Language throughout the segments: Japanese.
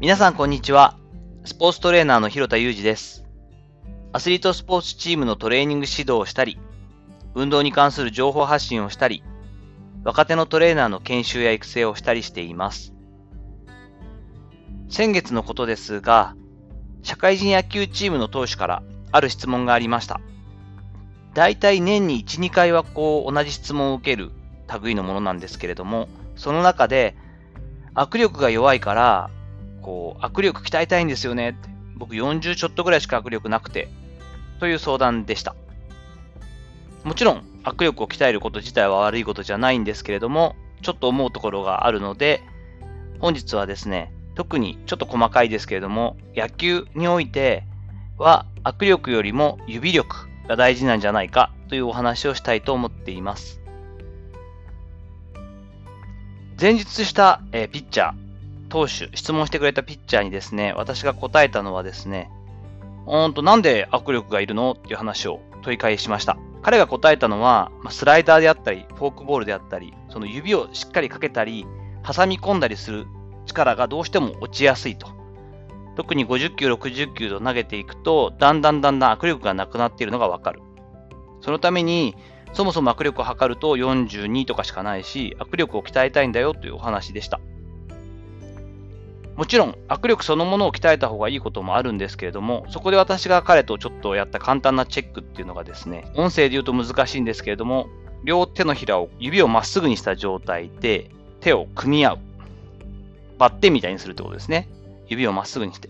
皆さんこんにちは。スポーツトレーナーの広田裕二です。アスリートスポーツチームのトレーニング指導をしたり、運動に関する情報発信をしたり、若手のトレーナーの研修や育成をしたりしています。先月のことですが、社会人野球チームの投手からある質問がありました。だいたい年に1、2回はこう同じ質問を受ける類のものなんですけれども、その中で握力が弱いから、こう握力鍛えたいんですよねって。僕40ちょっとぐらいしか握力なくて、という相談でした。もちろん握力を鍛えること自体は悪いことじゃないんですけれども、ちょっと思うところがあるので、本日はですね、特にちょっと細かいですけれども、野球においては握力よりも指力が大事なんじゃないかというお話をしたいと思っています。前述した、えーピッチャー、投手、質問してくれたピッチャーにですね、私が答えたのはですね、ほんとなんで握力がいるの？っていう話を問い返しました。彼が答えたのは、スライダーであったり、フォークボールであったり、その指をしっかりかけたり、挟み込んだりする力がどうしても落ちやすいと。特に50球、60球と投げていくと、だんだんだんだん握力がなくなっているのがわかる。そのために、そもそも握力を測ると42とかしかないし、握力を鍛えたいんだよというお話でした。もちろん、握力そのものを鍛えた方がいいこともあるんですけれども、そこで私が彼とちょっとやった簡単なチェックっていうのがですね、音声で言うと難しいんですけれども、両手のひらを指をまっすぐにした状態で手を組み合う。バッテンみたいにするってことですね。指をまっすぐにして。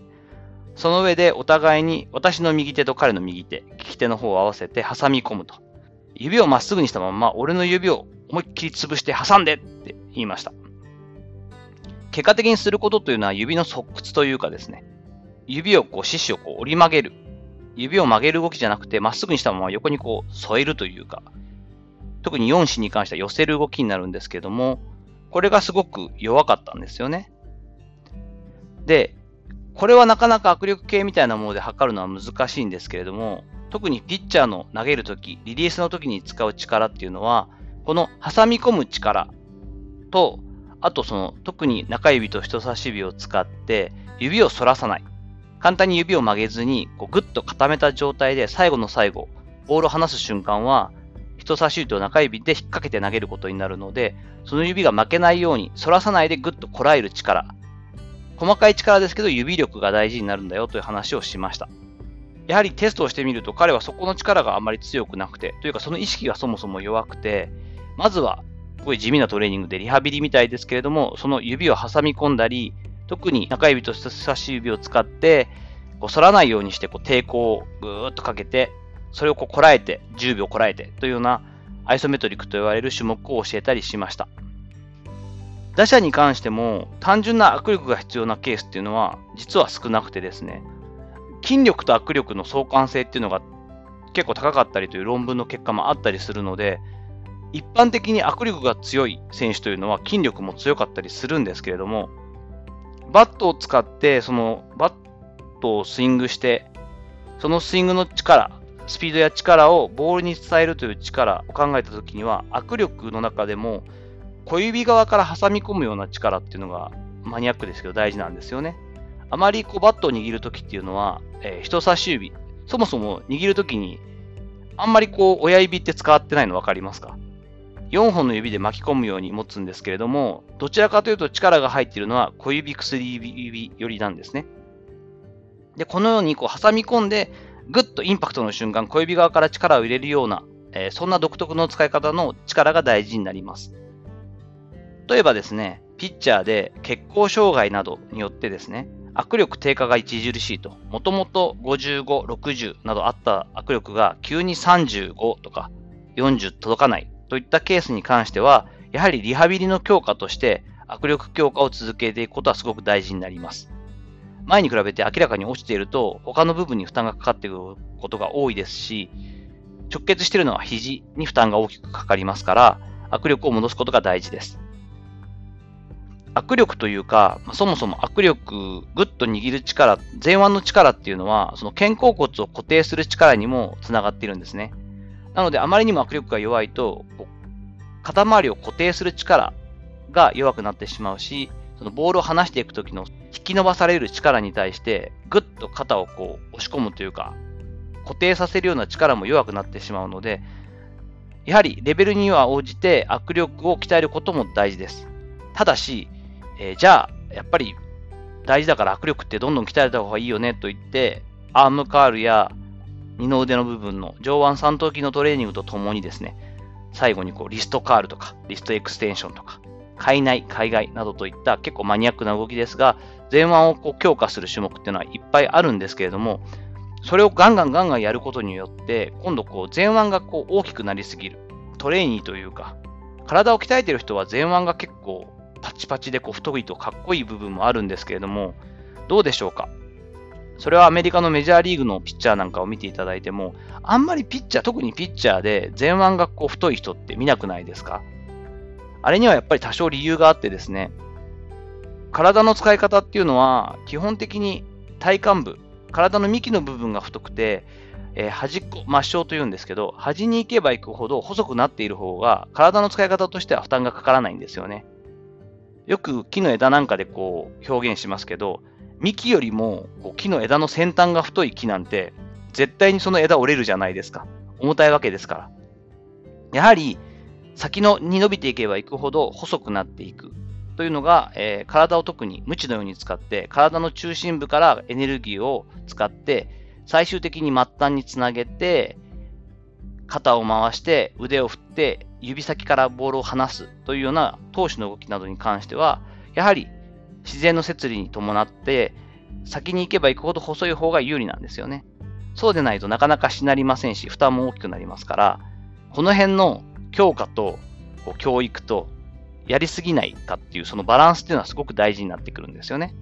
その上でお互いに私の右手と彼の右手、利き手の方を合わせて挟み込むと。指をまっすぐにしたまま俺の指を思いっきり潰して挟んでって言いました。結果的にすることというのは指の側屈というかですね、指をこう、四肢をこう折り曲げる。指を曲げる動きじゃなくて、まっすぐにしたまま横にこう添えるというか、特に4肢に関しては寄せる動きになるんですけども、これがすごく弱かったんですよね。で、これはなかなか握力計みたいなもので測るのは難しいんですけれども、特にピッチャーの投げるとき、リリースのときに使う力っていうのは、この挟み込む力と、あとその特に中指と人差し指を使って指を反らさない。簡単に指を曲げずにこうグッと固めた状態で最後の最後、ボールを離す瞬間は人差し指と中指で引っ掛けて投げることになるので、その指が負けないように反らさないでグッとこらえる力。細かい力ですけど指力が大事になるんだよという話をしました。やはりテストをしてみると彼はそこの力があまり強くなくて、というかその意識がそもそも弱くて、まずはすごい地味なトレーニングでリハビリみたいですけれども、その指を挟み込んだり、特に中指と人差し指を使って、こう反らないようにしてこう抵抗をぐーっとかけて、それをこうこらえて、10秒こらえてというようなアイソメトリックと言われる種目を教えたりしました。打者に関しても単純な握力が必要なケースっていうのは実は少なくてですね、筋力と握力の相関性っていうのが結構高かったりという論文の結果もあったりするので、一般的に握力が強い選手というのは筋力も強かったりするんですけれども、バットを使って、そのバットをスイングして、そのスイングの力、スピードや力をボールに伝えるという力を考えたときには、握力の中でも小指側から挟み込むような力っていうのがマニアックですけど大事なんですよね。あまりこうバットを握るときっていうのは、えー人差し指、そもそも握るときにあんまりこう親指って使ってないの分かりますか？4本の指で巻き込むように持つんですけれども、どちらかというと力が入っているのは小指、薬指寄りなんですね。で、このようにこう挟み込んで、ぐっとインパクトの瞬間、小指側から力を入れるような、えーそんな独特の使い方の力が大事になります。例えばですね、ピッチャーで血行障害などによってですね、握力低下が著しいと、もともと55、60などあった握力が急に35とか40届かないといったケースに関しては、やはりリハビリの強化として握力強化を続けていくことはすごく大事になります。前に比べて明らかに落ちていると、他の部分に負担がかかっていることが多いですし、直結しているのは肘に負担が大きくかかりますから、握力を戻すことが大事です。握力というか、そもそも握力、ぐっと握る力、前腕の力っていうのは、その肩甲骨を固定する力にもつながっているんですね。なので、あまりにも握力が弱いと、肩周りを固定する力が弱くなってしまうし、そのボールを離していくときの引っ引き伸ばされる力に対して、ぐっと肩をこう押し込むというか、固定させるような力も弱くなってしまうので、やはりレベルには応じて握力を鍛えることも大事です。ただし、えー、じゃあ、やっぱり大事だから握力ってどんどん鍛えた方がいいよねと言って、アームカールや二の腕の部分の上腕三頭筋のトレーニングとともにですね、最後にこうリストカールとか、リストエクステンションとか、海内、海外などといった結構マニアックな動きですが、前腕をこう強化する種目っていうのはいっぱいあるんですけれども、それをガンガンガンガンやることによって、今度こう前腕がこう大きくなりすぎる。トレーニーというか、体を鍛えてる人は前腕が結構パチパチでこう太いとかっこいい部分もあるんですけれども、どうでしょうか？それはアメリカのメジャーリーグのピッチャーなんかを見ていただいても、あんまりピッチャー、特にピッチャーで前腕がこう太い人って見なくないですか？あれにはやっぱり多少理由があってですね、体の使い方っていうのは基本的に体幹部、体の幹の部分が太くて、えー、端っこ、末梢と言うんですけど、端に行けば行くほど細くなっている方が体の使い方としては負担がかからないんですよね。よく木の枝なんかでこう表現しますけど、幹よりもこう木の枝の先端が太い木なんて、絶対にその枝折れるじゃないですか。重たいわけですから。やはり、先のに伸びていけばいくほど細くなっていくというのが、えー、体を特に無知のように使って、体の中心部からエネルギーを使って、最終的に末端につなげて、肩を回して腕を振って指先からボールを離すというような投手の動きなどに関しては、やはり自然の摂理に伴って、先に行けば行くほど細い方が有利なんですよね。そうでないとなかなかしなりませんし、負担も大きくなりますから、この辺の強化と教育とやりすぎないかっていうそのバランスっていうのはすごく大事になってくるんですよね。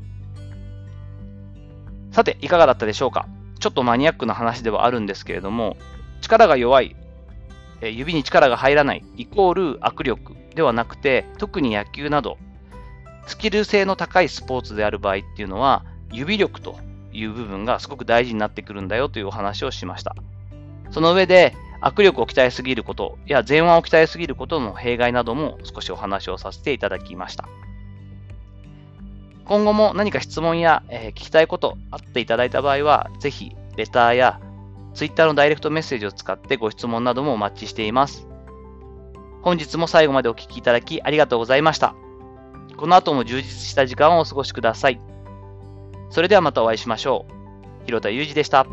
さて、いかがだったでしょうか？ちょっとマニアックな話ではあるんですけれども、力が弱い、指に力が入らないイコール握力ではなくて、特に野球などスキル性の高いスポーツである場合っていうのは、指力という部分がすごく大事になってくるんだよというお話をしました。その上で、握力を鍛えすぎることや前腕を鍛えすぎることの弊害なども少しお話をさせていただきました。今後も何か質問や、え、聞きたいことあっていただいた場合は、ぜひレターや Twitter のダイレクトメッセージを使ってご質問などもお待ちしています。本日も最後までお聴きいただきありがとうございました。この後も充実した時間をお過ごしください。それではまたお会いしましょう。広田裕二でした。